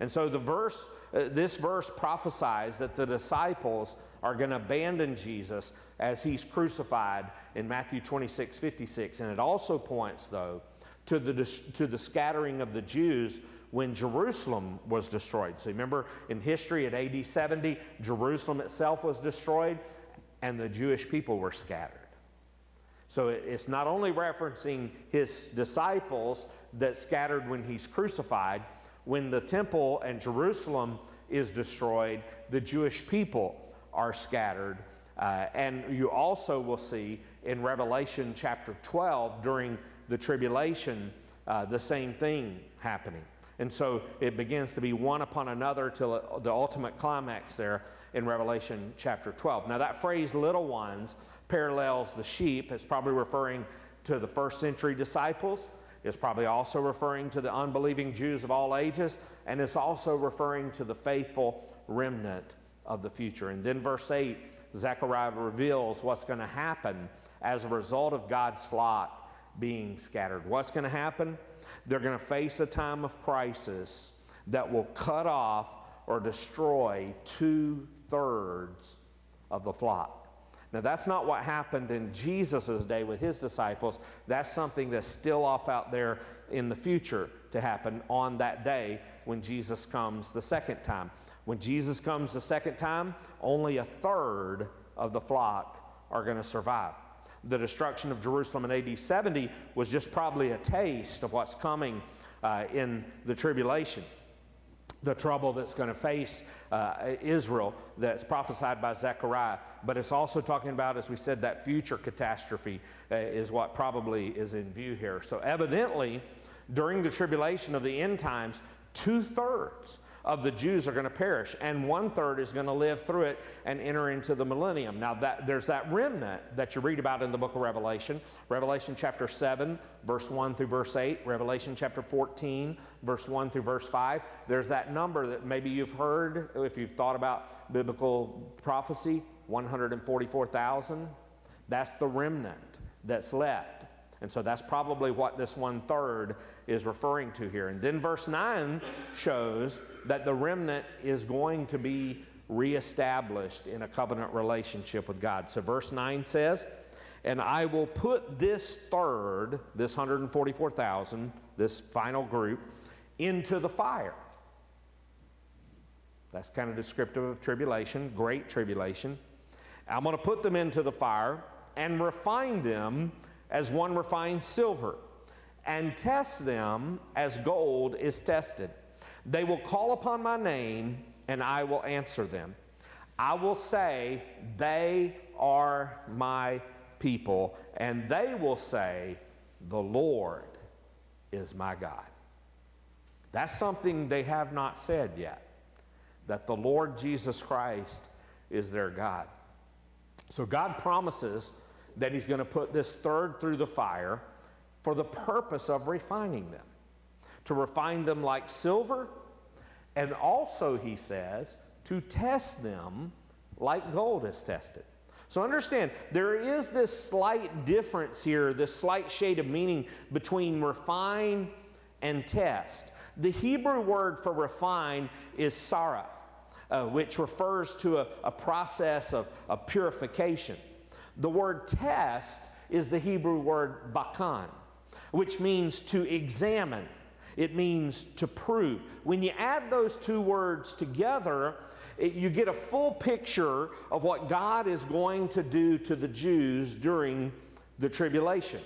And so the verse, uh, this verse prophesies that the disciples are going to abandon Jesus as he's crucified in Matthew 26, 56. And it also points, though, to the, to the scattering of the Jews when Jerusalem was destroyed. So remember in history at AD 70, Jerusalem itself was destroyed and the Jewish people were scattered. So it's not only referencing his disciples that scattered when he's crucified, when the temple and Jerusalem is destroyed, the Jewish people are scattered. Uh, and you also will see in Revelation chapter 12 during the tribulation uh, the same thing happening. And so it begins to be one upon another till the ultimate climax there in Revelation chapter 12. Now, that phrase, little ones, parallels the sheep. It's probably referring to the first century disciples. It's probably also referring to the unbelieving Jews of all ages. And it's also referring to the faithful remnant of the future. And then, verse 8, Zechariah reveals what's going to happen as a result of God's flock being scattered. What's going to happen? They're going to face a time of crisis that will cut off or destroy two thirds of the flock. Now, that's not what happened in Jesus' day with his disciples. That's something that's still off out there in the future to happen on that day when Jesus comes the second time. When Jesus comes the second time, only a third of the flock are going to survive. The destruction of Jerusalem in AD 70 was just probably a taste of what's coming uh, in the tribulation the trouble that's going to face uh, Israel that's prophesied by Zechariah. But it's also talking about, as we said, that future catastrophe uh, is what probably is in view here. So, evidently, during the tribulation of the end times, two thirds of the Jews are going to perish, and one third is going to live through it and enter into the millennium. Now, that, there's that remnant that you read about in the book of Revelation Revelation chapter 7, verse 1 through verse 8, Revelation chapter 14, verse 1 through verse 5. There's that number that maybe you've heard if you've thought about biblical prophecy 144,000. That's the remnant that's left. And so that's probably what this one third is referring to here. And then verse 9 shows that the remnant is going to be reestablished in a covenant relationship with God. So, verse 9 says, And I will put this third, this 144,000, this final group, into the fire. That's kind of descriptive of tribulation, great tribulation. I'm going to put them into the fire and refine them as one refines silver, and test them as gold is tested. They will call upon my name, and I will answer them. I will say, They are my people, and they will say, The Lord is my God. That's something they have not said yet, that the Lord Jesus Christ is their God. So God promises that He's going to put this third through the fire for the purpose of refining them, to refine them like silver, and also, He says, to test them like gold is tested. So understand, there is this slight difference here, this slight shade of meaning between refine and test. The Hebrew word for refine is saraf, uh, which refers to a, a process of, of purification. The word test is the Hebrew word bakan, which means to examine. It means to prove. When you add those two words together, it, you get a full picture of what God is going to do to the Jews during the tribulation.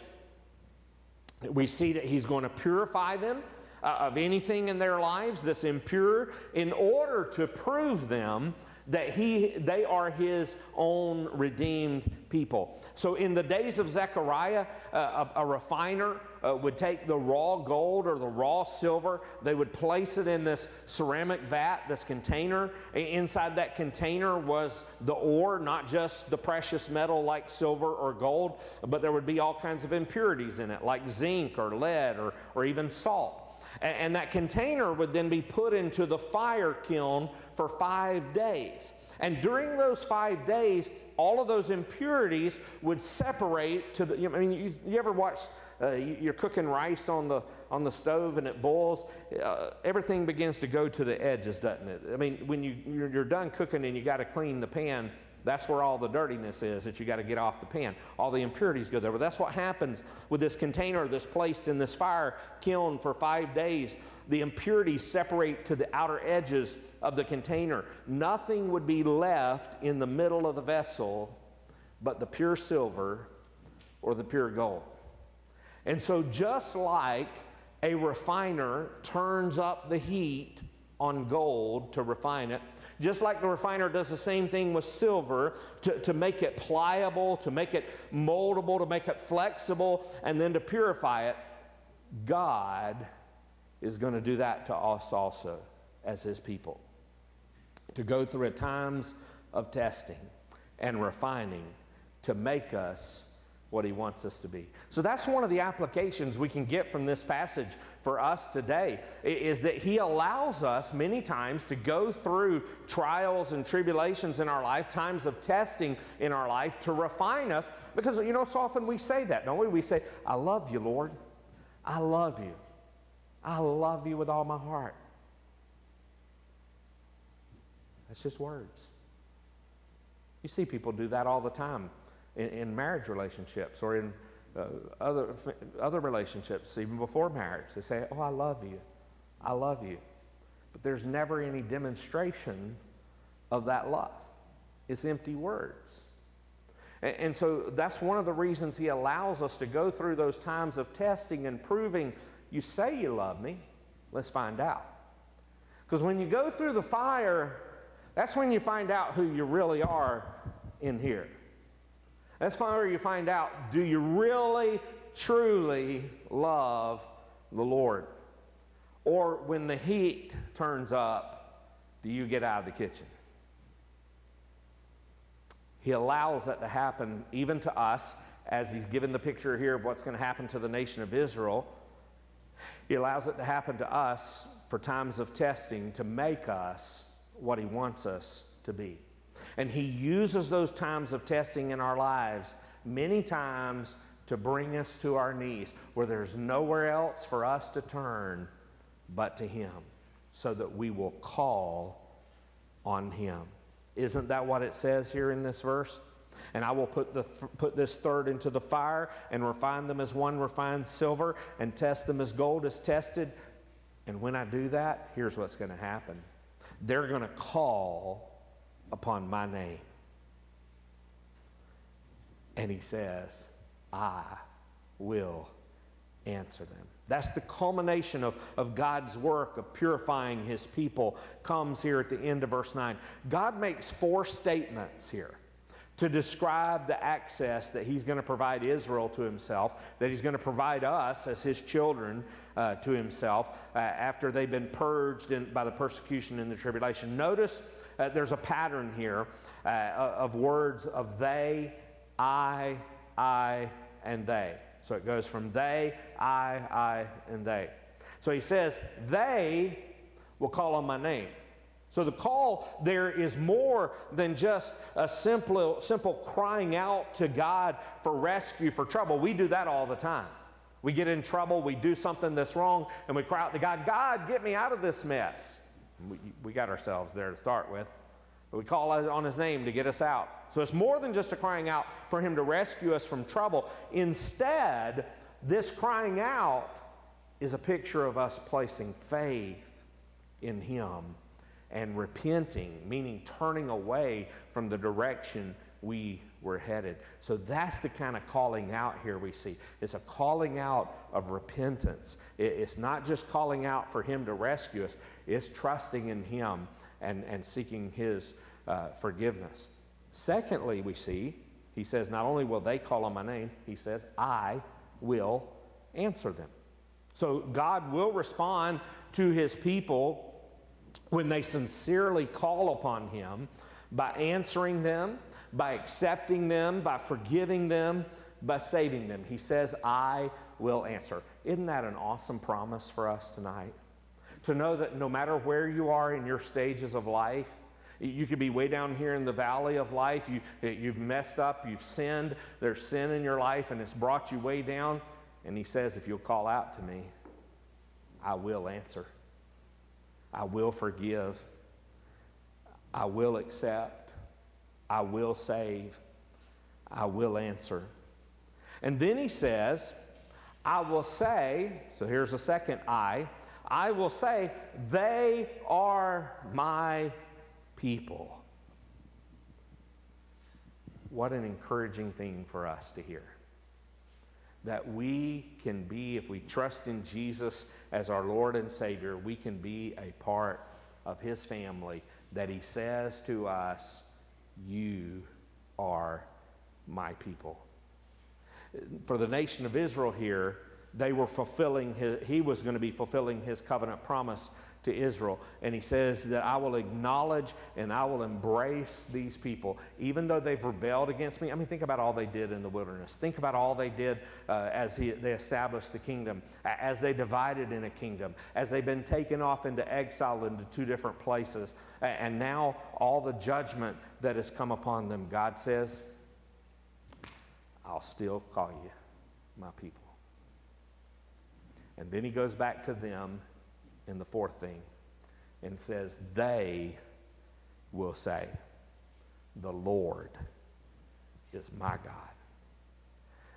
We see that He's going to purify them uh, of anything in their lives that's impure in order to prove them that he, they are his own redeemed people. So, in the days of Zechariah, uh, a, a, refiner uh, would take the raw gold or the raw silver, they would place it in this ceramic vat, this container. Inside that container was the ore, not just the precious metal like silver or gold, but there would be all kinds of impurities in it, like zinc or lead or, or even salt. And, and that container would then be put into the fire kiln for five days. And during those five days, all of those impurities would separate to the. I mean, you, you ever watch? Uh, you're cooking rice on the on the stove and it boils. Uh, everything begins to go to the edges, doesn't it? I mean, when you you're, you're done cooking and you got to clean the pan that's where all the dirtiness is that you got to get off the pan. All the impurities go there. But that's what happens with this container that's placed in this fire kiln for five days. The impurities separate to the outer edges of the container. Nothing would be left in the middle of the vessel but the pure silver or the pure gold. And so, just like a refiner turns up the heat on gold to refine it, just like the refiner does the same thing with silver to, to make it pliable, to make it moldable, to make it flexible, and then to purify it, God is going to do that to us also as His people. To go through a times of testing and refining to make us what he wants us to be. So that's one of the applications we can get from this passage for us today is that he allows us many times to go through trials and tribulations in our life, times of testing in our life to refine us because you know so often we say that, don't we? We say, "I love you, Lord. I love you. I love you with all my heart." That's just words. You see people do that all the time in, in marriage relationships or in uh, other, other relationships, even before marriage. They say, Oh, I love you. I love you. But there's never any demonstration of that love. It's empty words. And, and so that's one of the reasons He allows us to go through those times of testing and proving you say you love me. Let's find out. Because when you go through the fire, that's when you find out who you really are in here. That's where you find out do you really, truly love the Lord? Or when the heat turns up, do you get out of the kitchen? He allows that to happen even to us, as he's given the picture here of what's going to happen to the nation of Israel. He allows it to happen to us for times of testing to make us what he wants us to be. And He uses those times of testing in our lives many times to bring us to our knees where there's nowhere else for us to turn but to Him so that we will call on Him. Isn't that what it says here in this verse? And I will put, the, put this third into the fire and refine them as one refines silver and test them as gold is tested. And when I do that, here's what's going to happen they're going to call upon my name. And he says, I will answer them. That's the culmination of, of God's work of purifying his people, comes here at the end of verse 9. God makes four statements here to describe the access that he's going to provide Israel to himself, that he's going to provide us as his children uh, to himself uh, after they've been purged in, by the persecution and the tribulation. Notice uh, there's a pattern here uh, of words of they, I, I, and they. So it goes from they, I, I, and they. So he says, they will call on my name. So the call there is more than just a simple, simple crying out to God for rescue, for trouble. We do that all the time. We get in trouble, we do something that's wrong, and we cry out to God, God, get me out of this mess. We, we got ourselves there to start with. But we call on his name to get us out. So it's more than just a crying out for him to rescue us from trouble. Instead, this crying out is a picture of us placing faith in him and repenting, meaning turning away from the direction we were headed. So that's the kind of calling out here we see. It's a calling out of repentance. It's not just calling out for Him to rescue us, it's trusting in Him and, and seeking His uh, forgiveness. Secondly, we see, He says, not only will they call on my name, He says, I will answer them. So God will respond to His people when they sincerely call upon Him by answering them, by accepting them, by forgiving them, by saving them. He says, I will answer. Isn't that an awesome promise for us tonight? To know that no matter where you are in your stages of life, you could be way down here in the valley of life. You, you've messed up, you've sinned, there's sin in your life, and it's brought you way down. And he says, If you'll call out to me, I will answer. I will forgive. I will accept. I will save. I will answer. And then he says, I will say, so here's a second I, I will say, they are my people. What an encouraging thing for us to hear that we can be, if we trust in Jesus as our Lord and Savior, we can be a part of His family, that He says to us, You are my people. For the nation of Israel here, they were fulfilling, his, He was going to be fulfilling His covenant promise to Israel. And he says that I will acknowledge and I will embrace these people, even though they've rebelled against me. I mean, think about all they did in the wilderness. Think about all they did uh, as he, they established the kingdom, as they divided in a kingdom, as they've been taken off into exile into two different places. And now all the judgment that has come upon them, God says, I'll still call you my people. And then he goes back to them in the fourth thing and says, They will say, The Lord is my God.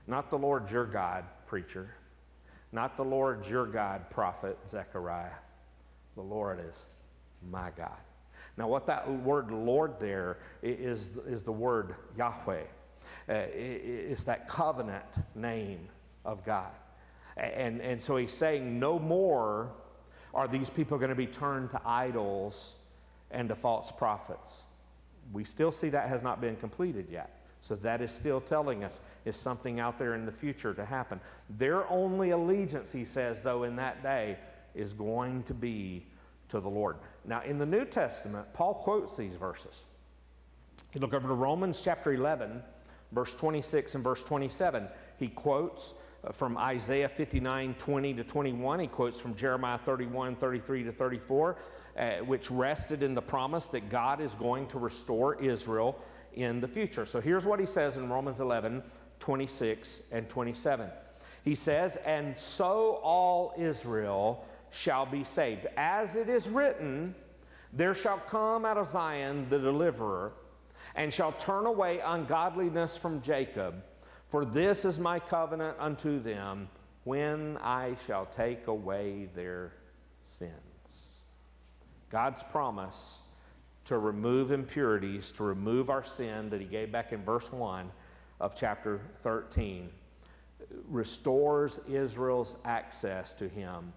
Not the Lord your God, preacher. Not the Lord your God, prophet Zechariah. The Lord is my God. Now, what that word Lord there is, is the word Yahweh. Uh, it's that covenant name of God. And, and so he's saying, no more are these people going to be turned to idols and to false prophets? We still see that has not been completed yet. So that is still telling us is something out there in the future to happen. Their only allegiance, he says, though, in that day is going to be to the Lord. Now, in the New Testament, Paul quotes these verses. You look over to Romans chapter 11, verse 26 and verse 27. He quotes from Isaiah 59 20 to 21. He quotes from Jeremiah 31 33 to 34, uh, which rested in the promise that God is going to restore Israel in the future. So here's what he says in Romans 11 26 and 27. He says, And so all Israel shall be saved. As it is written, There shall come out of Zion the deliverer, and shall turn away ungodliness from Jacob. For this is my covenant unto them when I shall take away their sins. God's promise to remove impurities, to remove our sin that He gave back in verse 1 of chapter 13, restores Israel's access to Him.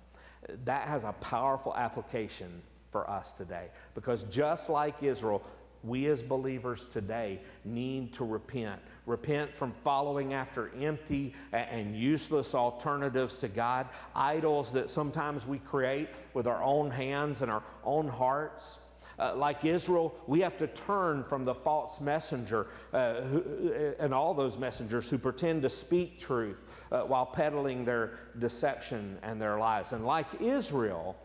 That has a powerful application for us today because just like Israel, we as believers today need to repent. Repent from following after empty and useless alternatives to God, idols that sometimes we create with our own hands and our own hearts. Uh, like Israel, we have to turn from the false messenger uh, who, uh, and all those messengers who pretend to speak truth uh, while peddling their deception and their lies. And like Israel,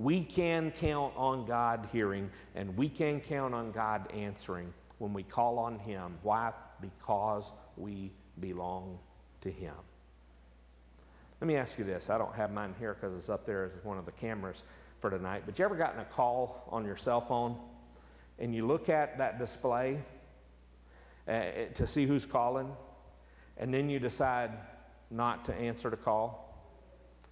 we can count on God hearing and we can count on God answering when we call on Him. Why? Because we belong to Him. Let me ask you this. I don't have mine here because it's up there as one of the cameras for tonight. But you ever gotten a call on your cell phone and you look at that display uh, to see who's calling and then you decide not to answer the call?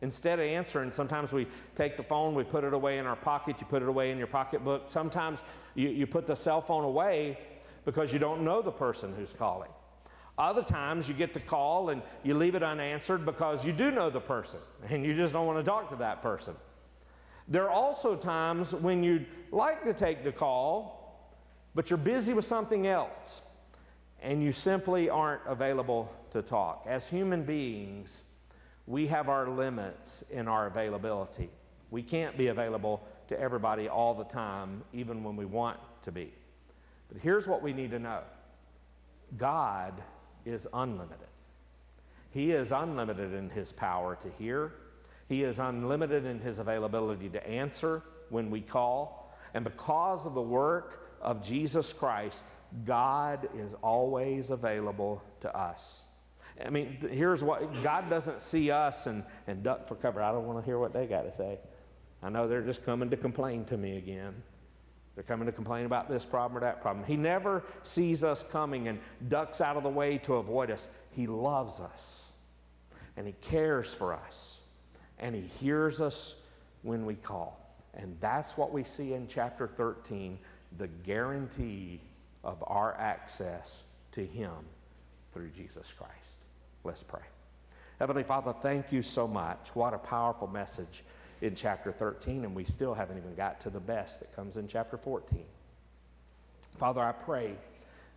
Instead of answering, sometimes we take the phone, we put it away in our pocket, you put it away in your pocketbook. Sometimes you, you put the cell phone away because you don't know the person who's calling. Other times you get the call and you leave it unanswered because you do know the person and you just don't want to talk to that person. There are also times when you'd like to take the call, but you're busy with something else and you simply aren't available to talk. As human beings, we have our limits in our availability. We can't be available to everybody all the time, even when we want to be. But here's what we need to know God is unlimited. He is unlimited in His power to hear, He is unlimited in His availability to answer when we call. And because of the work of Jesus Christ, God is always available to us. I mean, here's what God doesn't see us and, and duck for cover. I don't want to hear what they got to say. I know they're just coming to complain to me again. They're coming to complain about this problem or that problem. He never sees us coming and ducks out of the way to avoid us. He loves us and He cares for us and He hears us when we call. And that's what we see in chapter 13 the guarantee of our access to Him through Jesus Christ. Let's pray. Heavenly Father, thank you so much. What a powerful message in chapter 13, and we still haven't even got to the best that comes in chapter 14. Father, I pray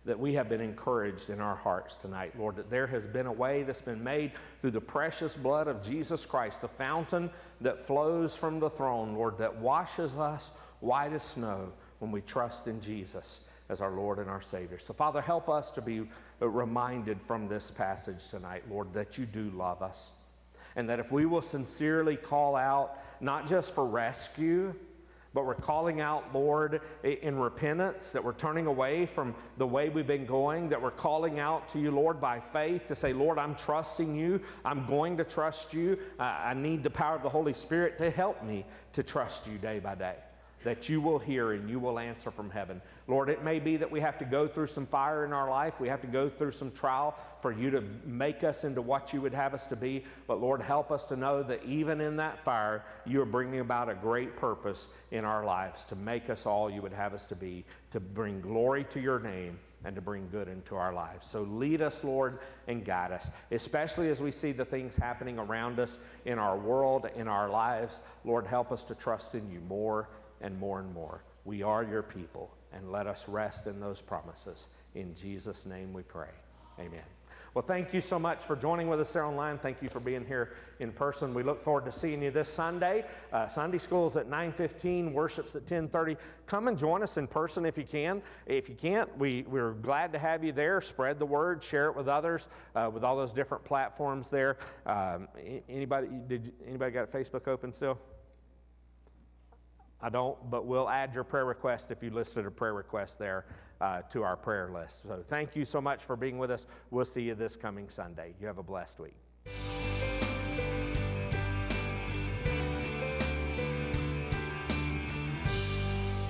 that we have been encouraged in our hearts tonight, Lord, that there has been a way that's been made through the precious blood of Jesus Christ, the fountain that flows from the throne, Lord, that washes us white as snow when we trust in Jesus as our Lord and our Savior. So, Father, help us to be Uh, reminded from this passage tonight, Lord, that you do love us. And that if we will sincerely call out, not just for rescue, but we're calling out, Lord, in repentance, that we're turning away from the way we've been going, that we're calling out to you, Lord, by faith to say, Lord, I'm trusting you. I'm going to trust you. I need the power of the Holy Spirit to help me to trust you day by day that you will hear and you will answer from heaven. Lord, it may be that we have to go through some fire in our life. We have to go through some trial for you to make us into what you would have us to be. But Lord, help us to know that even in that fire, you are bringing about a great purpose in our lives to make us all you would have us to be, to bring glory to your name and to bring good into our lives. So lead us, Lord, and guide us, especially as we see the things happening around us in our world, in our lives. Lord, help us to trust in you more and more and more. We are your people, and let us rest in those promises. In Jesus' name we pray. Amen. Well, thank you so much for joining with us there online. Thank you for being here in person. We look forward to seeing you this Sunday. Uh, Sunday school is at 9:15, worship's at 10:30. Come and join us in person if you can. If you can't, we, we're glad to have you there. Spread the word, share it with others, uh, with all those different platforms there. Um, anybody did anybody got Facebook open still? I don't, but we'll add your prayer request if you listed a prayer request there uh, to our prayer list. So thank you so much for being with us. We'll see you this coming Sunday. You have a blessed week.